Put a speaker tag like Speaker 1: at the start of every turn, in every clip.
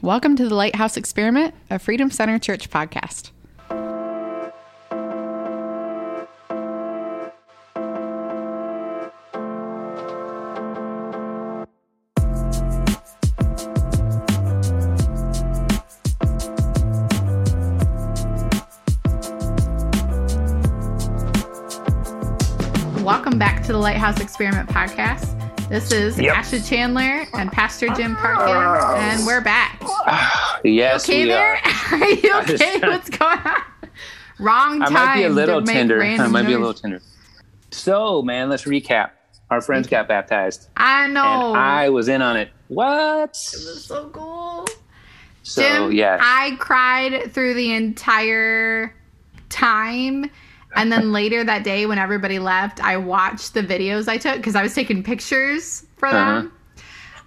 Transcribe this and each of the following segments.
Speaker 1: Welcome to the Lighthouse Experiment, a Freedom Center Church podcast. Welcome back to the Lighthouse Experiment podcast. This is
Speaker 2: Yep.
Speaker 1: Ashley Chandler and Pastor Jim Parkin, and we're back.
Speaker 2: Yes,
Speaker 1: okay there?
Speaker 2: are.
Speaker 1: Are you okay? What's going on? Wrong time.
Speaker 2: I might be a little tender. I might be a little tender. So, man, let's recap. Our friends got baptized,
Speaker 1: I know.
Speaker 2: and I was in on it. What?
Speaker 1: it was so cool.
Speaker 2: So,
Speaker 1: Jim,
Speaker 2: yeah.
Speaker 1: I cried through the entire time. And then later that day, when everybody left, I watched the videos I took because I was taking pictures for them.
Speaker 2: Uh-huh.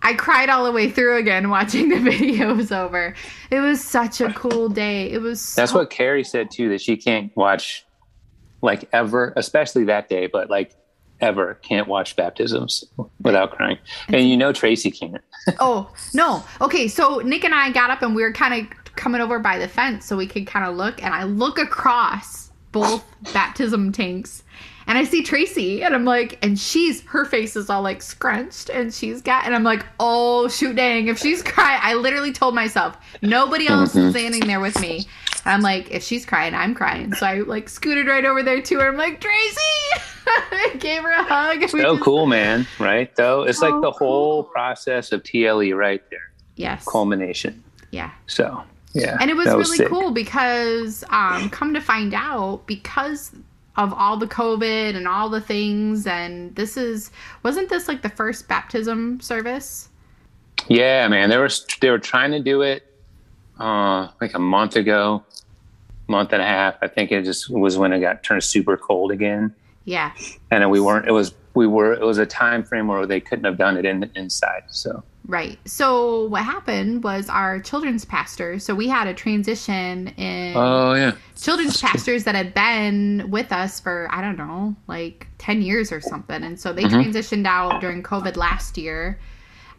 Speaker 1: I cried all the way through again watching the videos over. It was such a cool day. It was so
Speaker 2: That's what Carrie said too. That she can't watch, like ever, especially that day, but like ever can't watch baptisms without crying. And you know Tracy can't.
Speaker 1: Oh, no. Okay, so Nick and I got up and we were kind of coming over by the fence so we could kind of look. And I look across both baptism tanks and I see Tracy and I'm like, and she's, her face is all like scrunched and she's got, and I'm like, oh, shoot dang. If she's crying, I literally told myself, nobody else is standing there with me. I'm like, if she's crying, I'm crying. So I like scooted right over there to her. I'm like, Tracy! I gave her a hug.
Speaker 2: So
Speaker 1: just-
Speaker 2: cool, man. Right? Though it's like
Speaker 1: So
Speaker 2: the whole
Speaker 1: cool.
Speaker 2: process of TLE right there,
Speaker 1: Yes.
Speaker 2: culmination.
Speaker 1: Yeah.
Speaker 2: So, yeah.
Speaker 1: and it was
Speaker 2: that
Speaker 1: really
Speaker 2: sick.
Speaker 1: cool because um come to find out because of all the covid and all the things and this is wasn't this like the first baptism service
Speaker 2: Yeah, man. They were they were trying to do it uh like a month ago, month and a half. I think it just was when it got turned super cold again.
Speaker 1: yeah
Speaker 2: And then we weren't it was we were it was a time frame where they couldn't have done it in inside. So
Speaker 1: right so what happened was our children's pastor so we had a transition in
Speaker 2: Oh yeah.
Speaker 1: children's pastors that had been with us for I don't know, like 10 years or something. And so they
Speaker 2: Mhm.
Speaker 1: transitioned out during COVID last year.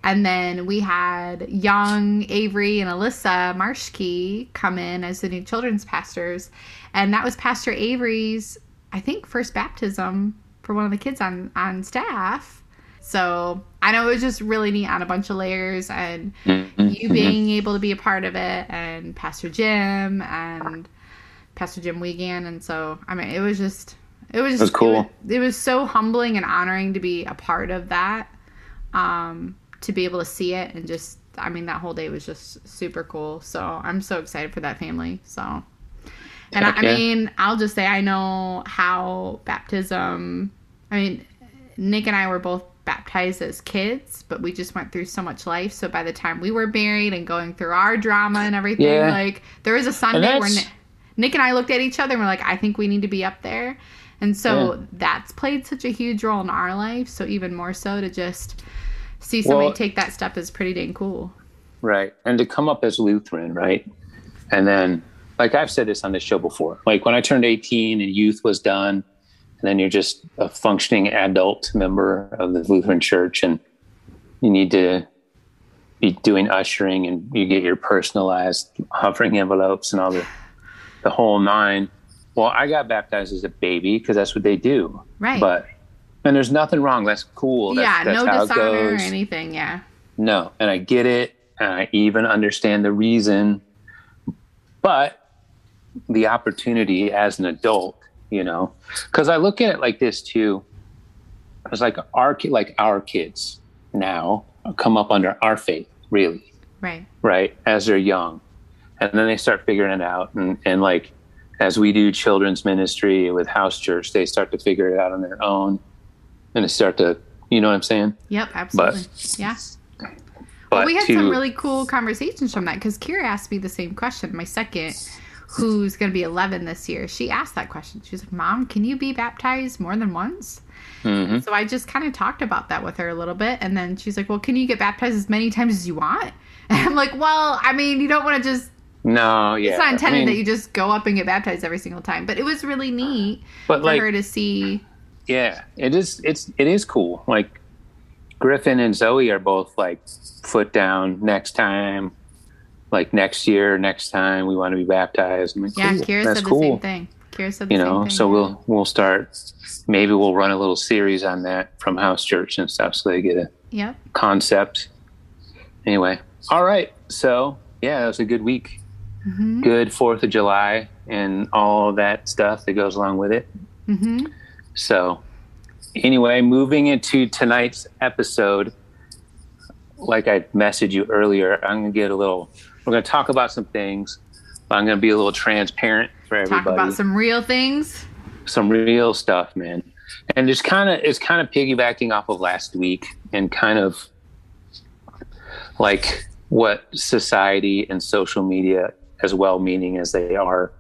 Speaker 1: And then we had young Avery and Alyssa Marshke come in as the new children's pastors. And that was Pastor Avery's, I think, first baptism for one of the kids on, on staff. So I know it was just really neat on a bunch of layers and
Speaker 2: Mhm,
Speaker 1: you being able to be a part of it and Pastor Jim and Pastor Jim Wiegand and so I mean it was just it was just
Speaker 2: was cool.
Speaker 1: It was, it was so humbling and honoring to be a part of that. Um to be able to see it and just I mean that whole day was just super cool. So I'm so excited for that family. So and I,
Speaker 2: Heck
Speaker 1: I
Speaker 2: yeah.
Speaker 1: mean, I'll just say I know how baptism I mean Nick and I were both baptized as kids, but we just went through so much life. So by the time we were married and going through our drama and everything,
Speaker 2: Yeah.
Speaker 1: like there was a Sunday where Nick, Nick and I looked at each other and we're like, I think we need to be up there. And so that's played such a huge role in our life. So even more so to just see somebody
Speaker 2: Well-
Speaker 1: take that step is pretty dang cool.
Speaker 2: Right. And to come up as Lutheran, right? And then, like I've said this on this show before, like when I turned 18 and youth was done, and then you're just a functioning adult member of the Lutheran Church, and you need to be doing ushering and you get your personalized offering envelopes and all the, the whole nine. Well, I got baptized as a baby because that's what they do.
Speaker 1: Right.
Speaker 2: But, and there's nothing wrong. That's cool. That's,
Speaker 1: yeah,
Speaker 2: that's
Speaker 1: no
Speaker 2: how it
Speaker 1: dishonor or anything. Yeah.
Speaker 2: No, and I get it, and I even understand the reason, but the opportunity as an adult, you know, because I look at it like this too. It's like our ki- like our kids now come up under our faith, really,
Speaker 1: Right.
Speaker 2: right, as they're young, and then they start figuring it out, and and like as we do children's ministry with house church, they start to figure it out on their own, and they start to, you know what I'm saying?
Speaker 1: Yep. Absolutely. yeah.
Speaker 2: But
Speaker 1: Well, we had
Speaker 2: to,
Speaker 1: some really cool conversations from that because Kira asked me the same question. My second, who's going to be 11 this year, she asked that question. She was like, Mom, can you be baptized more than once?
Speaker 2: Mhm.
Speaker 1: So I just kind of talked about that with her a little bit. And then she's like, Well, can you get baptized as many times as you want? And I'm like, Well, I mean, you don't want to just,
Speaker 2: No, yeah.
Speaker 1: it's not intended
Speaker 2: I mean,
Speaker 1: that you just go up and get baptized every single time. But it was really neat
Speaker 2: but
Speaker 1: for
Speaker 2: like,
Speaker 1: her to see.
Speaker 2: yeah, it is. It's it is cool. Like Griffin and Zoe are both like foot down next time. Like next year, next time we want to be baptized. Like,
Speaker 1: yeah,
Speaker 2: cool.
Speaker 1: Kira
Speaker 2: That's
Speaker 1: said
Speaker 2: cool.
Speaker 1: the same thing. Kira said the same thing.
Speaker 2: You
Speaker 1: same
Speaker 2: know,
Speaker 1: thing.
Speaker 2: so we'll we'll start. Maybe we'll run a little series on that from House Church and stuff, so they get a concept. Anyway, all right. So yeah, it was a good week.
Speaker 1: Mm-hmm.
Speaker 2: Good Fourth of July and all that stuff that goes along with it.
Speaker 1: Mm-hmm.
Speaker 2: So, anyway, moving into tonight's episode, like I messaged you earlier, I'm going to get a little, we're going to talk about some things, but I'm going to be a little transparent for everybody.
Speaker 1: Talk about some real things.
Speaker 2: some real stuff, man. And it's kind of, it's kind of piggybacking off of last week and kind of like what society and social media, as well meaning as they are,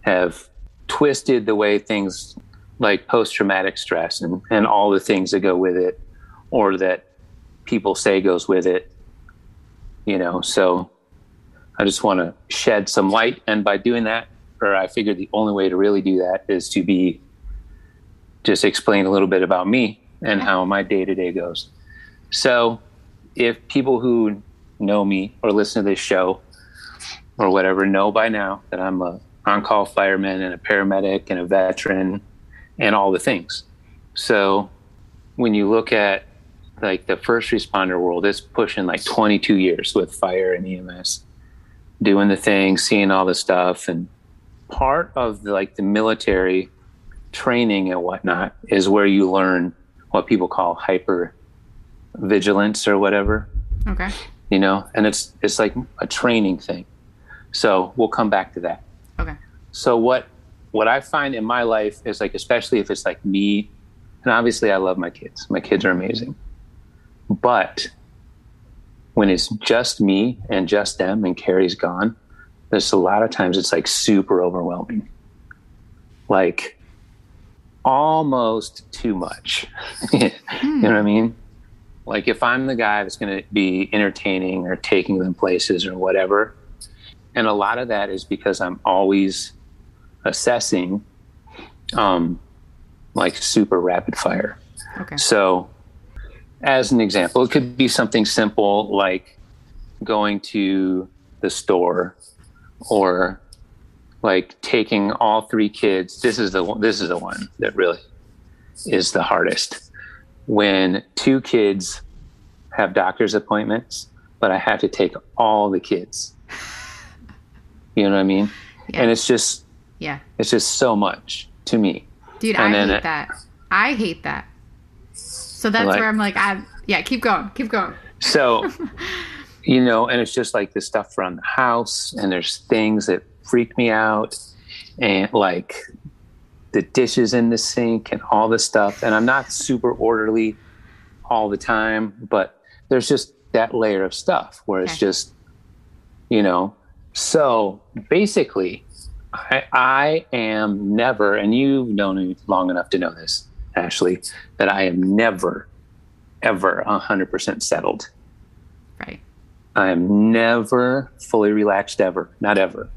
Speaker 2: have twisted the way things like post traumatic stress and, and all the things that go with it or that people say goes with it. You know, so I just want to shed some light. And by doing that, or I figured the only way to really do that is to be just explain a little bit about me and how my day to day goes. So, if people who know me or listen to this show or whatever know by now that I'm a on call fireman and a paramedic and a veteran and all the things. So, when you look at like the first responder world, it's pushing like 22 years with fire and EMS, doing the thing, seeing all the stuff, and part of the, like the military training and whatnot is where you learn what people call hyper vigilance or whatever.
Speaker 1: Okay.
Speaker 2: you know and it's it's like a training thing. So we'll come back to that.
Speaker 1: Okay.
Speaker 2: so what what i find in my life is like especially if it's like me and obviously i love my kids. My kids are amazing. But when it's just me and just them and carrie's gone there's a lot of times it's like super overwhelming. Like almost too much. You know what i mean? Like if i'm the guy that's going to be entertaining or taking them places or whatever and a lot of that is because i'm always assessing um like super rapid fire.
Speaker 1: Okay.
Speaker 2: so as an example it could be something simple like going to the store or like taking all three kids this is the one this is the one that really is the hardest when two kids have doctor's appointments but i have to take all the kids you know what i mean
Speaker 1: Yeah.
Speaker 2: and it's just
Speaker 1: Yeah.
Speaker 2: it's just so much to me
Speaker 1: Dude,
Speaker 2: And
Speaker 1: I hate
Speaker 2: it-
Speaker 1: that. I hate that. So that's
Speaker 2: Like-
Speaker 1: where I'm like, I yeah, keep going, keep going.
Speaker 2: So, you know, and it's just like the stuff around the house, and there's things that freak me out, and like the dishes in the sink and all this stuff. And I'm not super orderly all the time, but there's just that layer of stuff where it's
Speaker 1: Okay.
Speaker 2: just, you know, so basically, I, I am never, and you've known me long enough to know this, Ashley, that I am never, ever 100% settled.
Speaker 1: Right.
Speaker 2: I am never fully relaxed ever, not ever.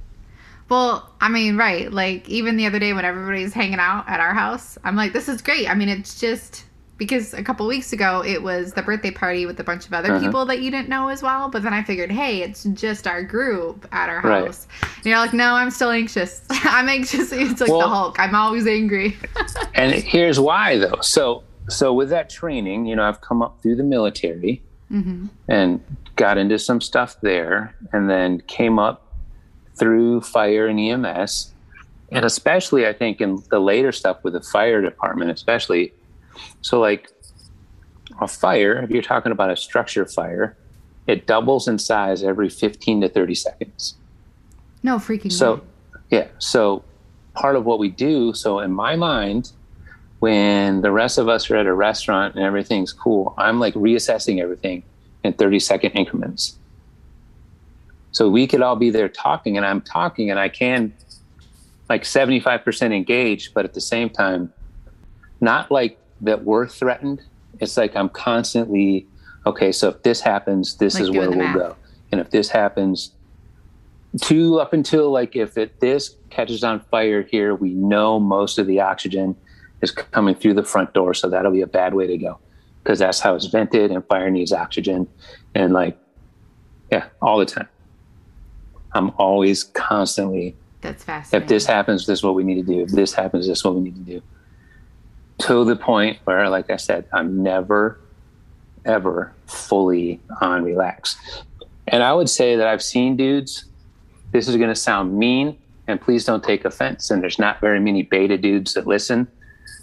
Speaker 1: Well, I mean, right. Like even the other day when everybody's hanging out at our house, I'm like, this is great. I mean, it's just because a couple weeks ago it was the birthday party with a bunch of other
Speaker 2: Uh-huh.
Speaker 1: people that you didn't know as well. But then I figured, hey, it's just our group at our
Speaker 2: Right.
Speaker 1: house. And you're like, no, I'm still anxious. I'm anxious. It's like the Hulk. I'm always angry.
Speaker 2: And here's why though. So so with that training, you know, I've come up through the military
Speaker 1: hmm
Speaker 2: and got into some stuff there and then came up through fire and EMS. And especially I think in the later stuff with the fire department, especially so like a fire, if you're talking about a structure fire, it doubles in size every 15 to 30 seconds.
Speaker 1: No freaking.
Speaker 2: So,
Speaker 1: way.
Speaker 2: yeah. So, part of what we do. So, in my mind, when the rest of us are at a restaurant and everything's cool, I'm like reassessing everything in 30 second increments. So, we could all be there talking, and I'm talking, and I can like 75% engaged, but at the same time, not like that we're threatened. It's like I'm constantly, okay, so if this happens, this
Speaker 1: Like
Speaker 2: is where we'll
Speaker 1: math.
Speaker 2: go. And if this happens, to up until like if it this catches on fire here, we know most of the oxygen is coming through the front door, so that'll be a bad way to go because that's how it's vented, and fire needs oxygen, and like yeah, all the time. I'm always constantly
Speaker 1: That's fascinating.
Speaker 2: if this happens, this is what we need to do. If this happens, this is what we need to do. To the point where, like I said, I'm never, ever fully on relax. And I would say that I've seen dudes, this is going to sound mean, and please don't take offense. And there's not very many beta dudes that listen.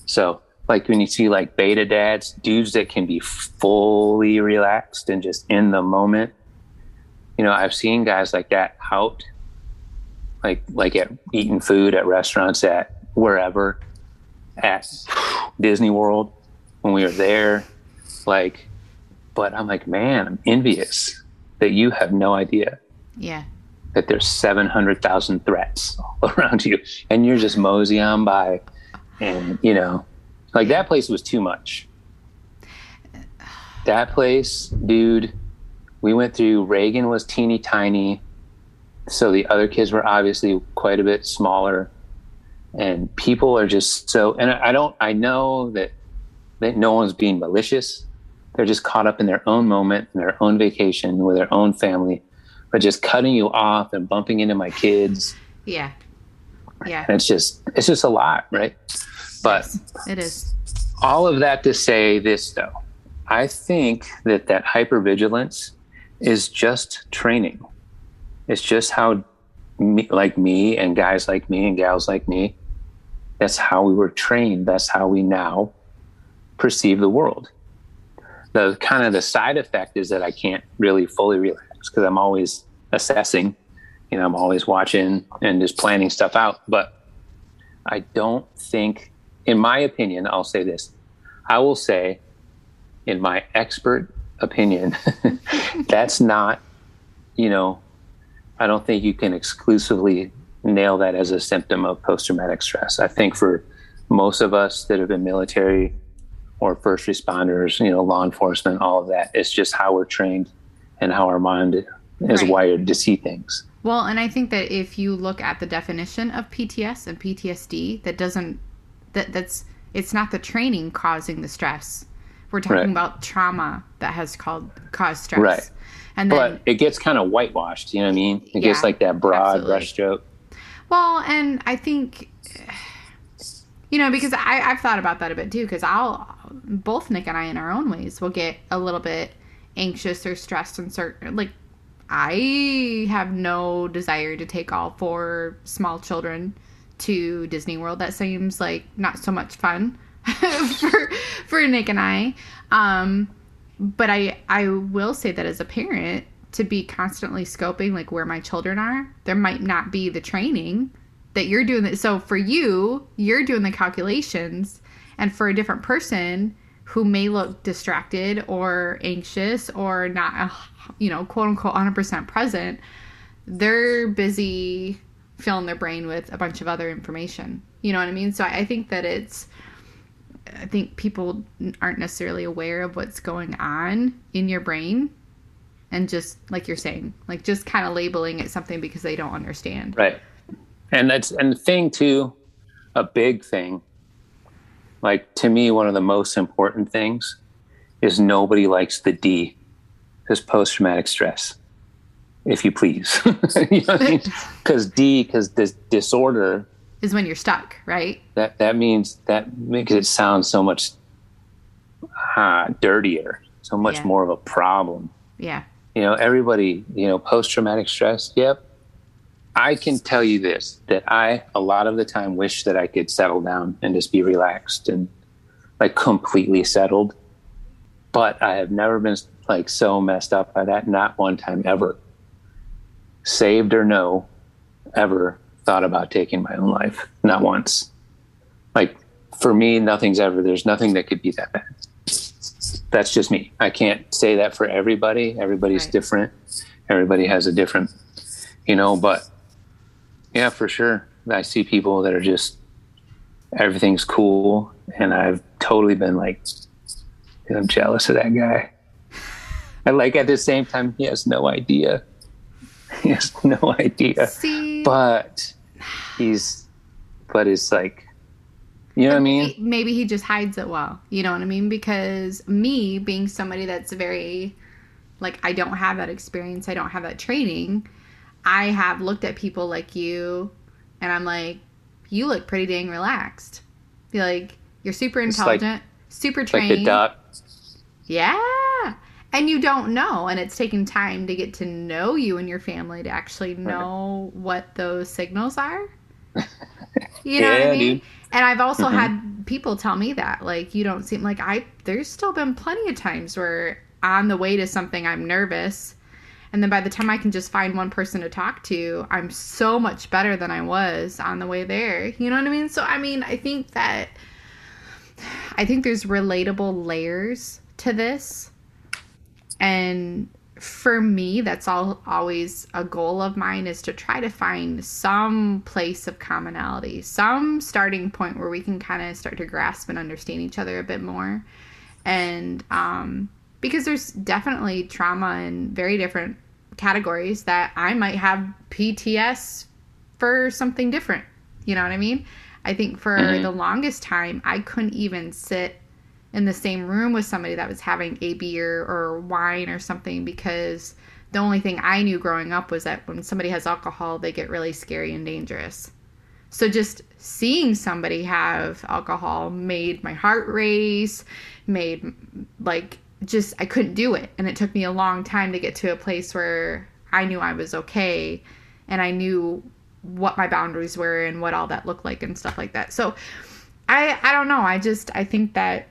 Speaker 2: So, like when you see like beta dads, dudes that can be fully relaxed and just in the moment, you know, I've seen guys like that out like like at eating food at restaurants at wherever at Disney World when we were there like but I'm like man I'm envious that you have no idea
Speaker 1: yeah.
Speaker 2: that there's 700,000 threats all around you and you're just mosey on by and you know like that place was too much that place dude we went through Reagan was teeny tiny so the other kids were obviously quite a bit smaller and people are just so and i don't i know that that no one's being malicious they're just caught up in their own moment in their own vacation with their own family but just cutting you off and bumping into my kids
Speaker 1: Yeah. Yeah.
Speaker 2: and it's just it's just a lot right but
Speaker 1: It is.
Speaker 2: all of that to say this though i think that that hypervigilance is just training it's just how me, like me and guys like me and gals like me that's how we were trained. That's how we now perceive the world. The kind of the side effect is that i can't really fully relax because i'm always assessing. You know i'm always watching and just planning stuff out. But i don't think in my opinion i'll say this. I will say in my expert opinion that's not you know I don't think you can exclusively nail that as a symptom of post traumatic stress. I think for most of us that have been military or first responders, you know, law enforcement, all of that, it's just how we're trained and how our mind is
Speaker 1: Right.
Speaker 2: wired to see things.
Speaker 1: Well, and I think that if you look at the definition of PTS and PTSD, that doesn't that that's it's not the training causing the stress. We're talking
Speaker 2: Right.
Speaker 1: about trauma that has called caused stress.
Speaker 2: Right.
Speaker 1: And then
Speaker 2: But it gets kind of whitewashed, you know what I mean? It gets like that broad brushstroke.
Speaker 1: Well, and I think, you know, because I, I've thought about that a bit too, because I'll, both Nick and I, in our own ways, will get a little bit anxious or stressed and certain, like, I have no desire to take all four small children to Disney World. That seems like not so much fun for for Nick and I. Um, but I I will say that as a parent, to be constantly scoping like where my children are, there might not be the training that you're doing. That so for you, you're doing the calculations, and for a different person who may look distracted or anxious or not, uh, you know, quote unquote, 100% present, they're busy filling their brain with a bunch of other information. You know what I mean? So I I think that it's, I think people aren't necessarily aware of what's going on in your brain. And just like you're saying, like just kind of labeling it something because they don't understand.
Speaker 2: Right. And that's and the thing too, a big thing, like to me, one of the most important things is nobody likes the D, this post traumatic stress. If you please. you know I mean? Because D, because this disorder,
Speaker 1: Is when you're stuck, right?
Speaker 2: that that means that makes it sound so much uh, dirtier, so much
Speaker 1: Yeah.
Speaker 2: more of a problem
Speaker 1: Yeah.
Speaker 2: You know everybody you know post-traumatic stress yep. I can tell you this that i a lot of the time wish that i could settle down and just be relaxed and like completely settled. But i have never been like so messed up by that not one time ever. Saved or no ever thought about taking my own life not once. Like for me nothing's ever there's nothing that could be that bad that's just me. I can't say that for everybody. Everybody's
Speaker 1: Right.
Speaker 2: different. Everybody has a different, you know, but yeah, for sure. I see people that are just everything's cool and I've totally been like I'm jealous of that guy. And like at the same time he has no idea. He has no idea.
Speaker 1: See,
Speaker 2: But he's but it's like you know what I mean?
Speaker 1: maybe he just hides it well. You know what I mean? Because me being somebody that's very like I don't have that experience, I don't have that training. I have looked at people like you and I'm like, you look pretty dang relaxed. You're like, you're super
Speaker 2: It's like-
Speaker 1: intelligent, super trained.
Speaker 2: Like.
Speaker 1: Yeah. And you don't know. And it's taken time to get to know you and your family to actually know what those signals are. You know what
Speaker 2: Yeah,
Speaker 1: I mean?
Speaker 2: dude.
Speaker 1: And I've also
Speaker 2: Mhm.
Speaker 1: had people tell me that. Like, you don't seem like I, there's still been plenty of times where on the way to something, I'm nervous. And then by the time I can just find one person to talk to, I'm so much better than I was on the way there. You know what I mean? So, I mean, I think that I think there's relatable layers to this. And for me, that's all always a goal of mine is to try to find some place of commonality, some starting point where we can kind of start to grasp and understand each other a bit more. And um, because there's definitely trauma in very different categories that I might have PTS for something different. You know what I mean? I think for
Speaker 2: Mhm.
Speaker 1: the longest time, I couldn't even sit in the same room with somebody that was having a beer or wine or something because the only thing I knew growing up was that when somebody has alcohol, they get really scary and dangerous. So just seeing somebody have alcohol made my heart race, made like just I couldn't do it. And it took me a long time to get to a place where I knew I was okay and I knew what my boundaries were and what all that looked like and stuff like that. So I I don't know. I just I think that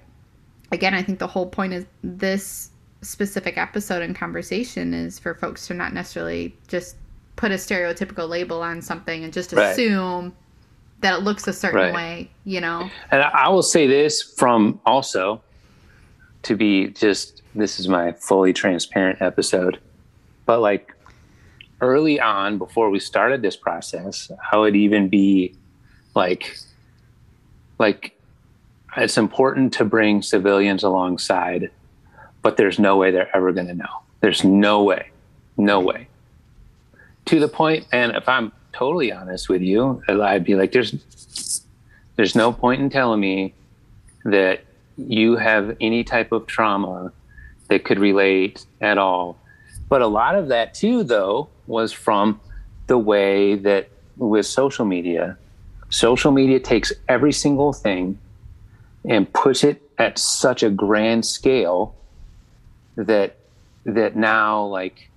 Speaker 1: again, I think the whole point is this specific episode and conversation is for folks to not necessarily just put a stereotypical label on something and just
Speaker 2: Right.
Speaker 1: assume that it looks a certain
Speaker 2: Right.
Speaker 1: way, you know.
Speaker 2: And I will say this from also to be just this is my fully transparent episode, but like early on before we started this process, I would even be like, like it's important to bring civilians alongside, but there's no way they're ever going to know. There's no way, no way. To the point, and if I'm totally honest with you, I'd be like, there's there's no point in telling me that you have any type of trauma that could relate at all. But a lot of that too, though, was from the way that with social media, social media takes every single thing and puts it at such a grand scale that that now like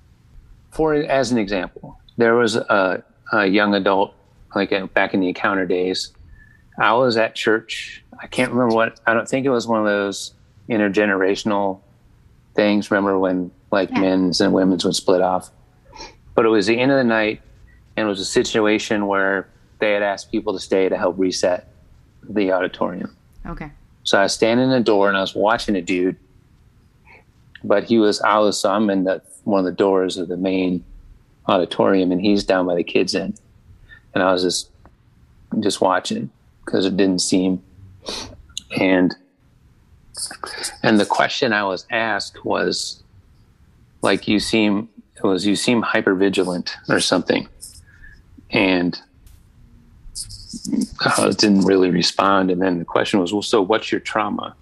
Speaker 2: for as an example there was a, a young adult like uh, back in the encounter days I was at church. I can't remember what. I don't think it was one of those intergenerational things. Remember when like
Speaker 1: Yeah.
Speaker 2: men's and women's would split off? But it was the end of the night, and it was a situation where they had asked people to stay to help reset the auditorium.
Speaker 1: Okay.
Speaker 2: So I was standing in the door and I was watching a dude, but he was I was so I'm in the one of the doors of the main auditorium, and he's down by the kids end, and I was just just watching because it didn't seem and and the question I was asked was like you seem it was you seem hyper vigilant or something and Uh, I didn't really respond. And then the question was well so what's your trauma?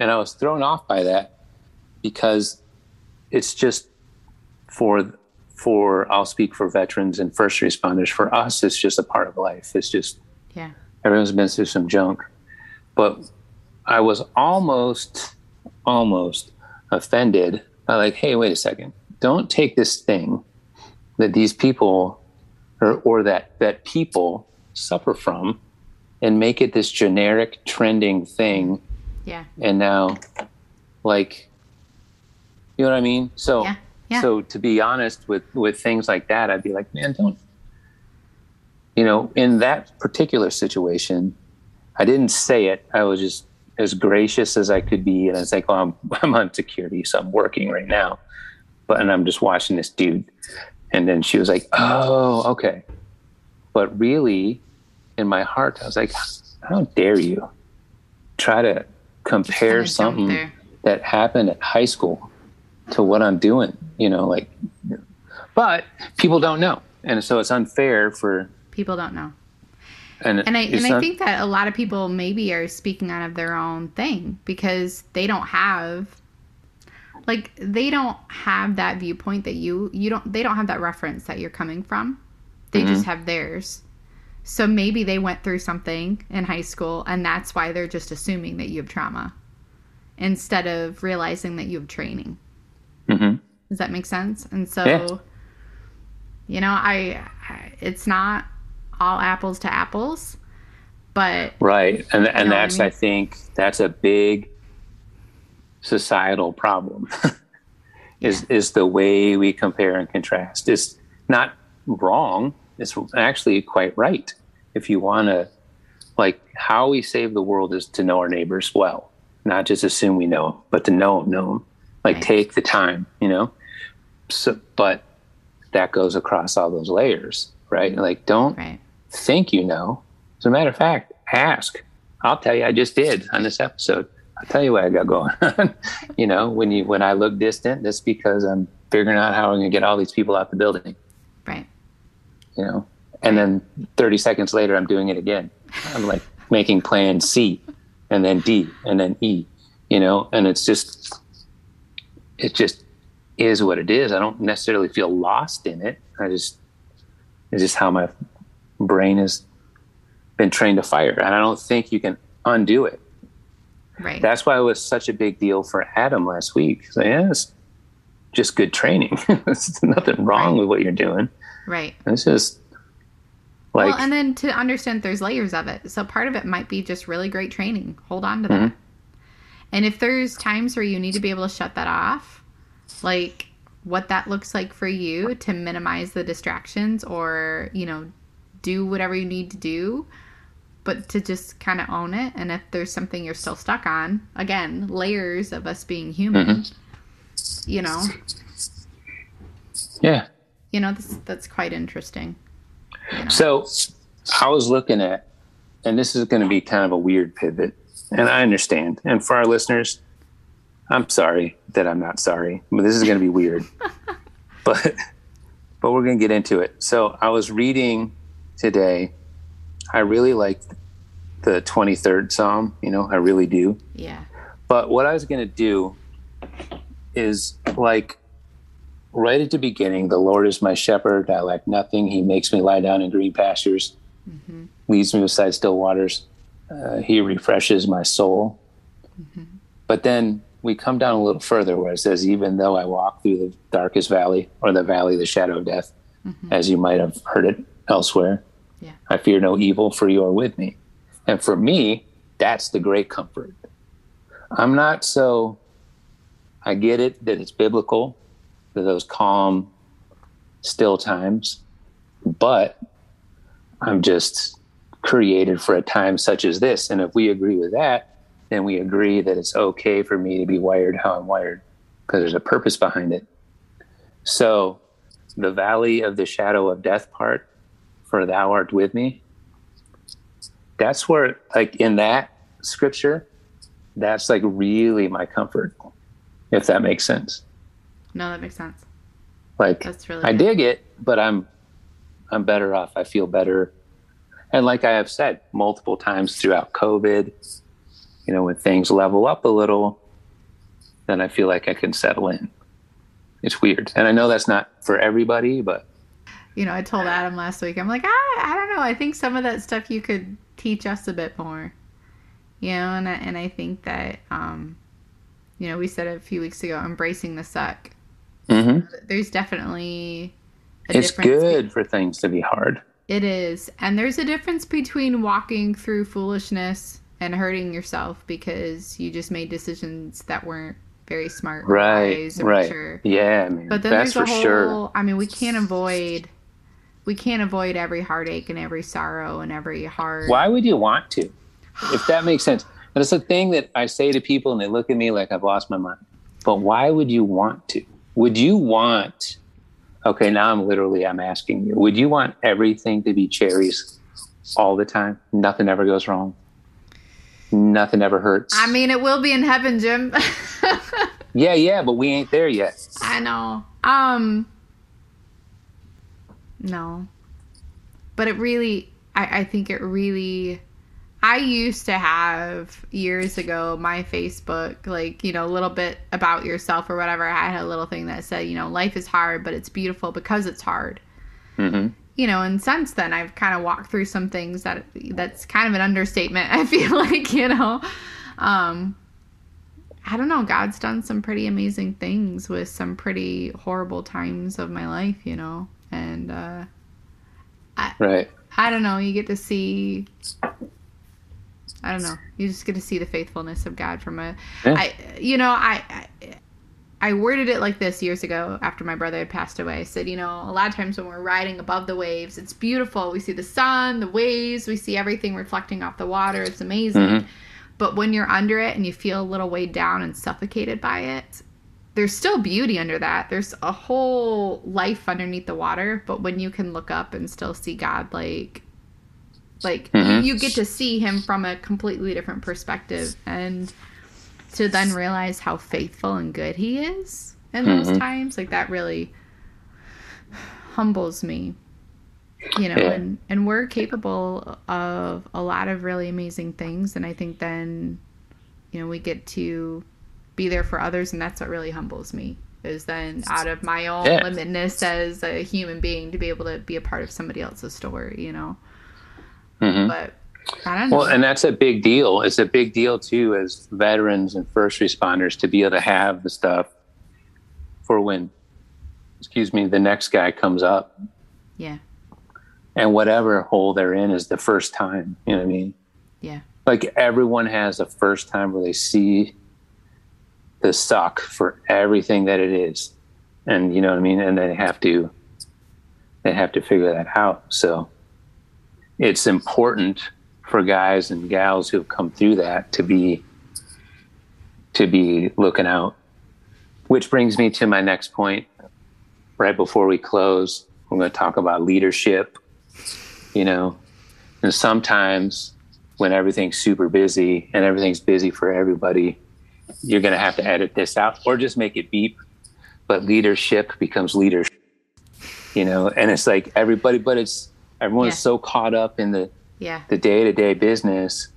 Speaker 2: And I was thrown off by that because it's just for for I'll speak for veterans and first responders. For us it's just a part of life. It's just
Speaker 1: Yeah.
Speaker 2: everyone's been through some junk. But i was almost almost offended. By like hey wait a second. Don't take this thing that these people or, or that that people suffer from and make it this generic trending thing
Speaker 1: Yeah.
Speaker 2: and now like you know what i mean so
Speaker 1: Yeah. Yeah.
Speaker 2: so to be honest with with things like that i'd be like man don't you know in that particular situation i didn't say it i was just as gracious as i could be and i was like oh i'm, I'm on security so i'm working right now but and i'm just watching this dude and then she was like oh okay but really in my heart i was like how dare you try to compare something that happened at high school to what I'm doing, you know, like, but people don't know. And so it's unfair for,
Speaker 1: People don't know.
Speaker 2: and,
Speaker 1: And I and I think that a lot of people maybe are speaking out of their own thing because they don't have like they don't have that viewpoint that you you don't they don't have that reference that you're coming from. They just have theirs. So maybe they went through something in high school and that's why they're just assuming that you have trauma instead of realizing that you have training.
Speaker 2: hmm
Speaker 1: Does that make sense? And so,
Speaker 2: Yeah.
Speaker 1: you know, I, I it's not all apples to apples, but
Speaker 2: Right. And and
Speaker 1: what I
Speaker 2: that's I, think that's a big societal problem. is is the way we compare and contrast. It's not wrong. It's actually quite right. If you want to like how we save the world is to know our neighbors well, not just assume we know, but to know them, know 'em. Like
Speaker 1: Right.
Speaker 2: take the time, you know. So, but that goes across all those layers, right? Like don't
Speaker 1: right.
Speaker 2: think you know. As a matter of fact, ask. I'll tell you, I just did on this episode. I'll tell you what I got going on. you know, when you when I look distant, that's because I'm figuring out how I'm gonna get all these people out the building.
Speaker 1: Right.
Speaker 2: You know, and then 30 seconds later, I'm doing it again. I'm like making plan C, and then D, and then E. You know, and it's just it just is what it is. I don't necessarily feel lost in it. I just it's just how my brain has been trained to fire, and I don't think you can undo it.
Speaker 1: Right.
Speaker 2: That's why it was such a big deal for Adam last week. So, yeah, it's just good training. There's nothing wrong
Speaker 1: Right.
Speaker 2: with what you're doing.
Speaker 1: Right.
Speaker 2: It's just like
Speaker 1: well, and then to understand there's layers of it. So part of it might be just really great training. Hold on to that.
Speaker 2: Mm-hmm.
Speaker 1: And if there's times where you need to be able to shut that off, like what that looks like for you to minimize the distractions or, you know, do whatever you need to do, but to just kind of own it. And if there's something you're still stuck on, again, layers of us being human,
Speaker 2: Mm-hmm.
Speaker 1: you know,
Speaker 2: yeah.
Speaker 1: You know, that's, that's quite interesting. You know?
Speaker 2: So I was looking at, and this is going to be kind of a weird pivot, and I understand. And for our listeners, I'm sorry that I'm not sorry, but this is going to be weird. but but we're going to get into it. So I was reading today. I really like the 23rd Psalm. You know, I really do.
Speaker 1: yeah.
Speaker 2: But what I was going to do is like right at the beginning, the Lord is my shepherd. I lack nothing. He makes me lie down in green pastures, mm-hmm. leads me beside still waters. Uh, he refreshes my soul. Mm-hmm. But then we come down a little further where it says, even though I walk through the darkest valley or the valley of the shadow of death, mm-hmm. as you might have heard it elsewhere,
Speaker 1: Yeah.
Speaker 2: I fear no evil, for you are with me. And for me, that's the great comfort. I'm not so, I get it that it's biblical, those calm, still times, but I'm just created for a time such as this. And if we agree with that, then we agree that it's okay for me to be wired how I'm wired because there's a purpose behind it. So, the valley of the shadow of death part, for thou art with me, that's where, like in that scripture, that's like really my comfort, if that makes sense.
Speaker 1: No, that makes sense.
Speaker 2: Like
Speaker 1: That's really
Speaker 2: I
Speaker 1: good.
Speaker 2: dig it, but I'm I'm better off. I feel better. And like I have said multiple times throughout COVID, you know, when things level up a little, then I feel like I can settle in. It's weird. And I know that's not for everybody, but
Speaker 1: you know, I told Adam last week, I'm like, I, I don't know. I think some of that stuff you could teach us a bit more, you know, and I, and I think that, um, you know, we said a few weeks ago, embracing the suck.
Speaker 2: Mhm.
Speaker 1: There's definitely a
Speaker 2: it's
Speaker 1: difference be-
Speaker 2: good for things to be hard.
Speaker 1: it is, and there's a difference between walking through foolishness and hurting yourself because you just made decisions that weren't very smart,
Speaker 2: Right. Right.
Speaker 1: mature.
Speaker 2: Yeah, man.
Speaker 1: But then
Speaker 2: that's
Speaker 1: there's
Speaker 2: for
Speaker 1: a whole.
Speaker 2: sure.
Speaker 1: I mean, we can't avoid. We can't avoid every heartache and every sorrow and every hard.
Speaker 2: Why would you want to? If that makes sense. It's a thing that I say to people and they look at me like I've lost my mind. But why would you want to? Would you want okay, now I'm literally I'm asking you, would you want everything to be cherries all the time? Nothing ever goes wrong. Nothing ever hurts.
Speaker 1: I mean, it will be in heaven, Jim.
Speaker 2: yeah, yeah, but we ain't there yet.
Speaker 1: I know. Um. No. But it really, I, I think it really I used to have years ago my Facebook, like, you know, a little bit about yourself or whatever. I had a little thing that said, you know, life is hard, but it's beautiful because it's hard.
Speaker 2: hmm
Speaker 1: You know, and since then I've kind of walked through some things that that's kind of an understatement. I feel like, you know, um, I don't know. God's done some pretty amazing things with some pretty horrible times of my life, you know, and uh,
Speaker 2: Right.
Speaker 1: I don't know. You get to see. I don't know. You just get to see the faithfulness of God from a.
Speaker 2: Yeah.
Speaker 1: I, you know, I, I, I worded it like this years ago after my brother had passed away. I said, you know, a lot of times when we're riding above the waves, it's beautiful. We see the sun, the waves, we see everything reflecting off the water. It's amazing.
Speaker 2: Mhm.
Speaker 1: But when you're under it and you feel a little weighed down and suffocated by it, there's still beauty under that. There's a whole life underneath the water, but when you can look up and still see God like like
Speaker 2: Mhm.
Speaker 1: you get to see him from a completely different perspective and to then realize how faithful and good he is in those
Speaker 2: Mhm.
Speaker 1: times, like that really humbles me. You know,
Speaker 2: Yeah.
Speaker 1: and and we're capable of a lot of really amazing things and I think then you know, we get to be there for others and that's what really humbles me is then out of my own
Speaker 2: Yeah.
Speaker 1: limitedness as a human being to be able to be a part of somebody else's story, you know.
Speaker 2: Hmm
Speaker 1: But I don't know.
Speaker 2: Well, and that's a big deal. It's a big deal too, as veterans and first responders, to be able to have the stuff for when, excuse me, the next guy comes up
Speaker 1: yeah.
Speaker 2: and whatever hole they're in is the first time. You know what I mean?
Speaker 1: Yeah.
Speaker 2: Like everyone has a first time where they see the suck for everything that it is, and you know what I mean. And they have to, they have to figure that out. So it's important for guys and gals who have come through that to be to be looking out. Which brings me to my next point. Right before we close, we're going to talk about leadership. You know, and sometimes when everything's super busy and everything's busy for everybody, you're going to have to edit this out or just make it beep. But leadership becomes leadership. You know, and it's like everybody, but it's everyone's
Speaker 1: Yeah.
Speaker 2: so caught up in the
Speaker 1: Yeah.
Speaker 2: the day to day business.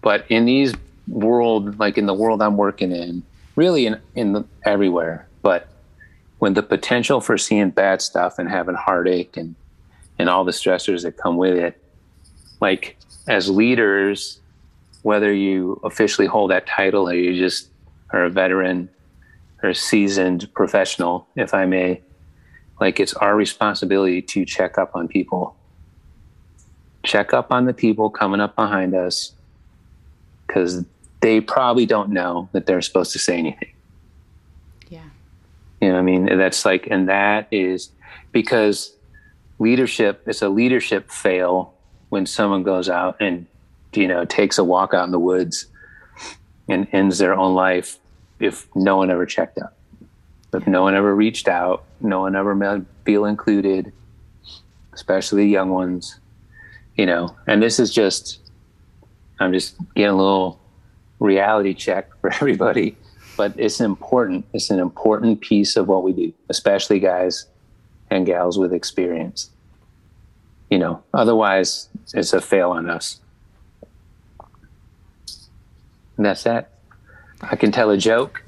Speaker 2: But in these world, like in the world I'm working in, really in, in the, everywhere, but when the potential for seeing bad stuff and having heartache and, and all the stressors that come with it, like as leaders, whether you officially hold that title or you just are a veteran or a seasoned professional, if I may, like it's our responsibility to check up on people check up on the people coming up behind us because they probably don't know that they're supposed to say anything.
Speaker 1: Yeah.
Speaker 2: You know what I mean? That's like, and that is because leadership is a leadership fail when someone goes out and, you know, takes a walk out in the woods and ends their own life if no one ever checked up. If no one ever reached out, no one ever made feel included, especially young ones you know? And this is just i'm just getting a little reality check for everybody but it's important. It's an important piece of what we do especially guys and gals with experience you know? Otherwise it's a fail on us. And that's that. I can tell a joke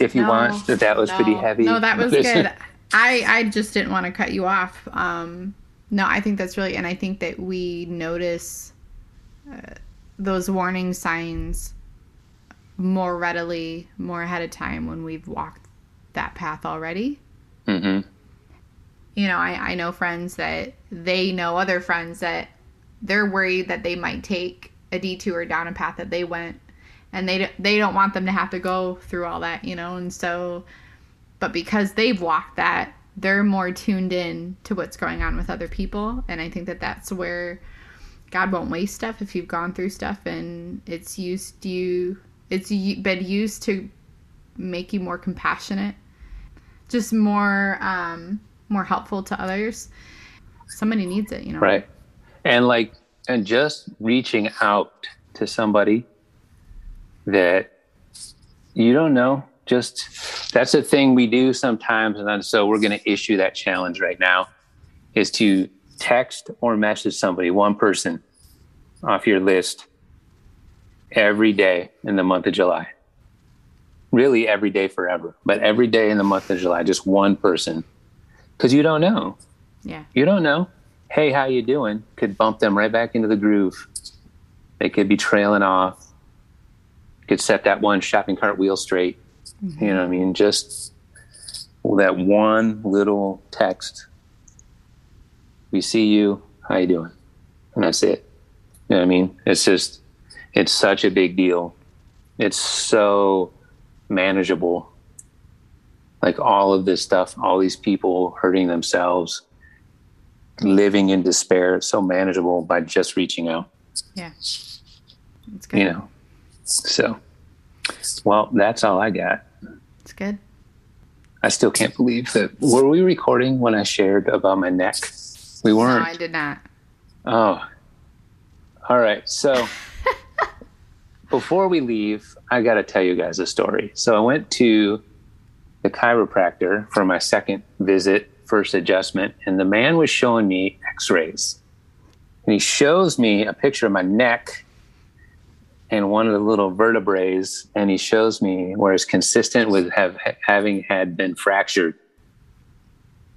Speaker 2: if you
Speaker 1: No,
Speaker 2: want that that was pretty heavy
Speaker 1: No, that was good. I I just didn't want to cut you off. Um, no, I think that's really, and I think that we notice uh, those warning signs more readily, more ahead of time when we've walked that path already.
Speaker 2: hmm
Speaker 1: You know, I I know friends that they know other friends that they're worried that they might take a detour down a path that they went and they they don't want them to have to go through all that, you know, and so but because they've walked that, they're more tuned in to what's going on with other people, and I think that that's where God won't waste stuff if you've gone through stuff and it's used you it's been used to make you more compassionate, just more um more helpful to others. Somebody needs it, you know.
Speaker 2: right and like and just reaching out to somebody that you don't know just that's a thing we do sometimes and so we're going to issue that challenge right now is to text or message somebody one person off your list every day in the month of July. Really, every day forever, but every day in the month of July, just one person, because you don't know.
Speaker 1: Yeah.
Speaker 2: You don't know. Hey, how you doing? Could bump them right back into the groove. They could be trailing off. Could set that one shopping cart wheel straight. Mm-hmm. You know what I mean? Just that one little text. We see you. How you doing? And that's it. You know what I mean? It's just, it's such a big deal. It's so manageable. Like all of this stuff, all these people hurting themselves, living in despair, it's so manageable by just reaching out.
Speaker 1: Yeah.
Speaker 2: It's good. You know, so, well, that's all I got.
Speaker 1: It's good.
Speaker 2: I still can't believe that. Were we recording when I shared about my neck? We weren't.
Speaker 1: No, I did not.
Speaker 2: Oh. All right. So before we leave, I got to tell you guys a story. So I went to the chiropractor for my second visit, first adjustment, and the man was showing me x rays. And he shows me a picture of my neck and one of the little vertebrae, and he shows me where it's consistent with have, having had been fractured.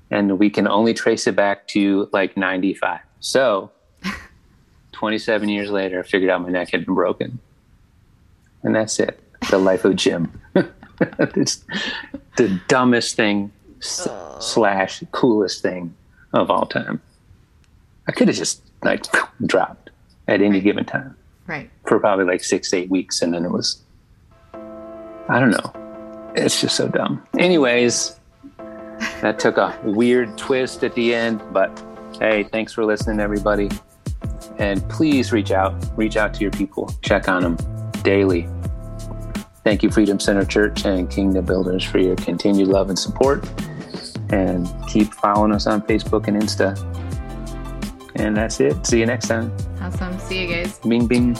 Speaker 2: And we can only trace it back to like 95. So 27 years later, I figured out my neck had been broken. And that's it. The life of Jim. it's the dumbest thing oh. slash coolest thing of all time. I could have just like dropped at any given time.
Speaker 1: Right.
Speaker 2: For probably like six, eight weeks. And then it was, I don't know. It's just so dumb. Anyways, that took a weird twist at the end, but hey, thanks for listening, everybody. And please reach out, reach out to your people, check on them daily. Thank you, Freedom Center Church and Kingdom Builders, for your continued love and support. And keep following us on Facebook and Insta. And that's it. See you next time.
Speaker 1: Awesome. See you guys.
Speaker 2: Bing, bing.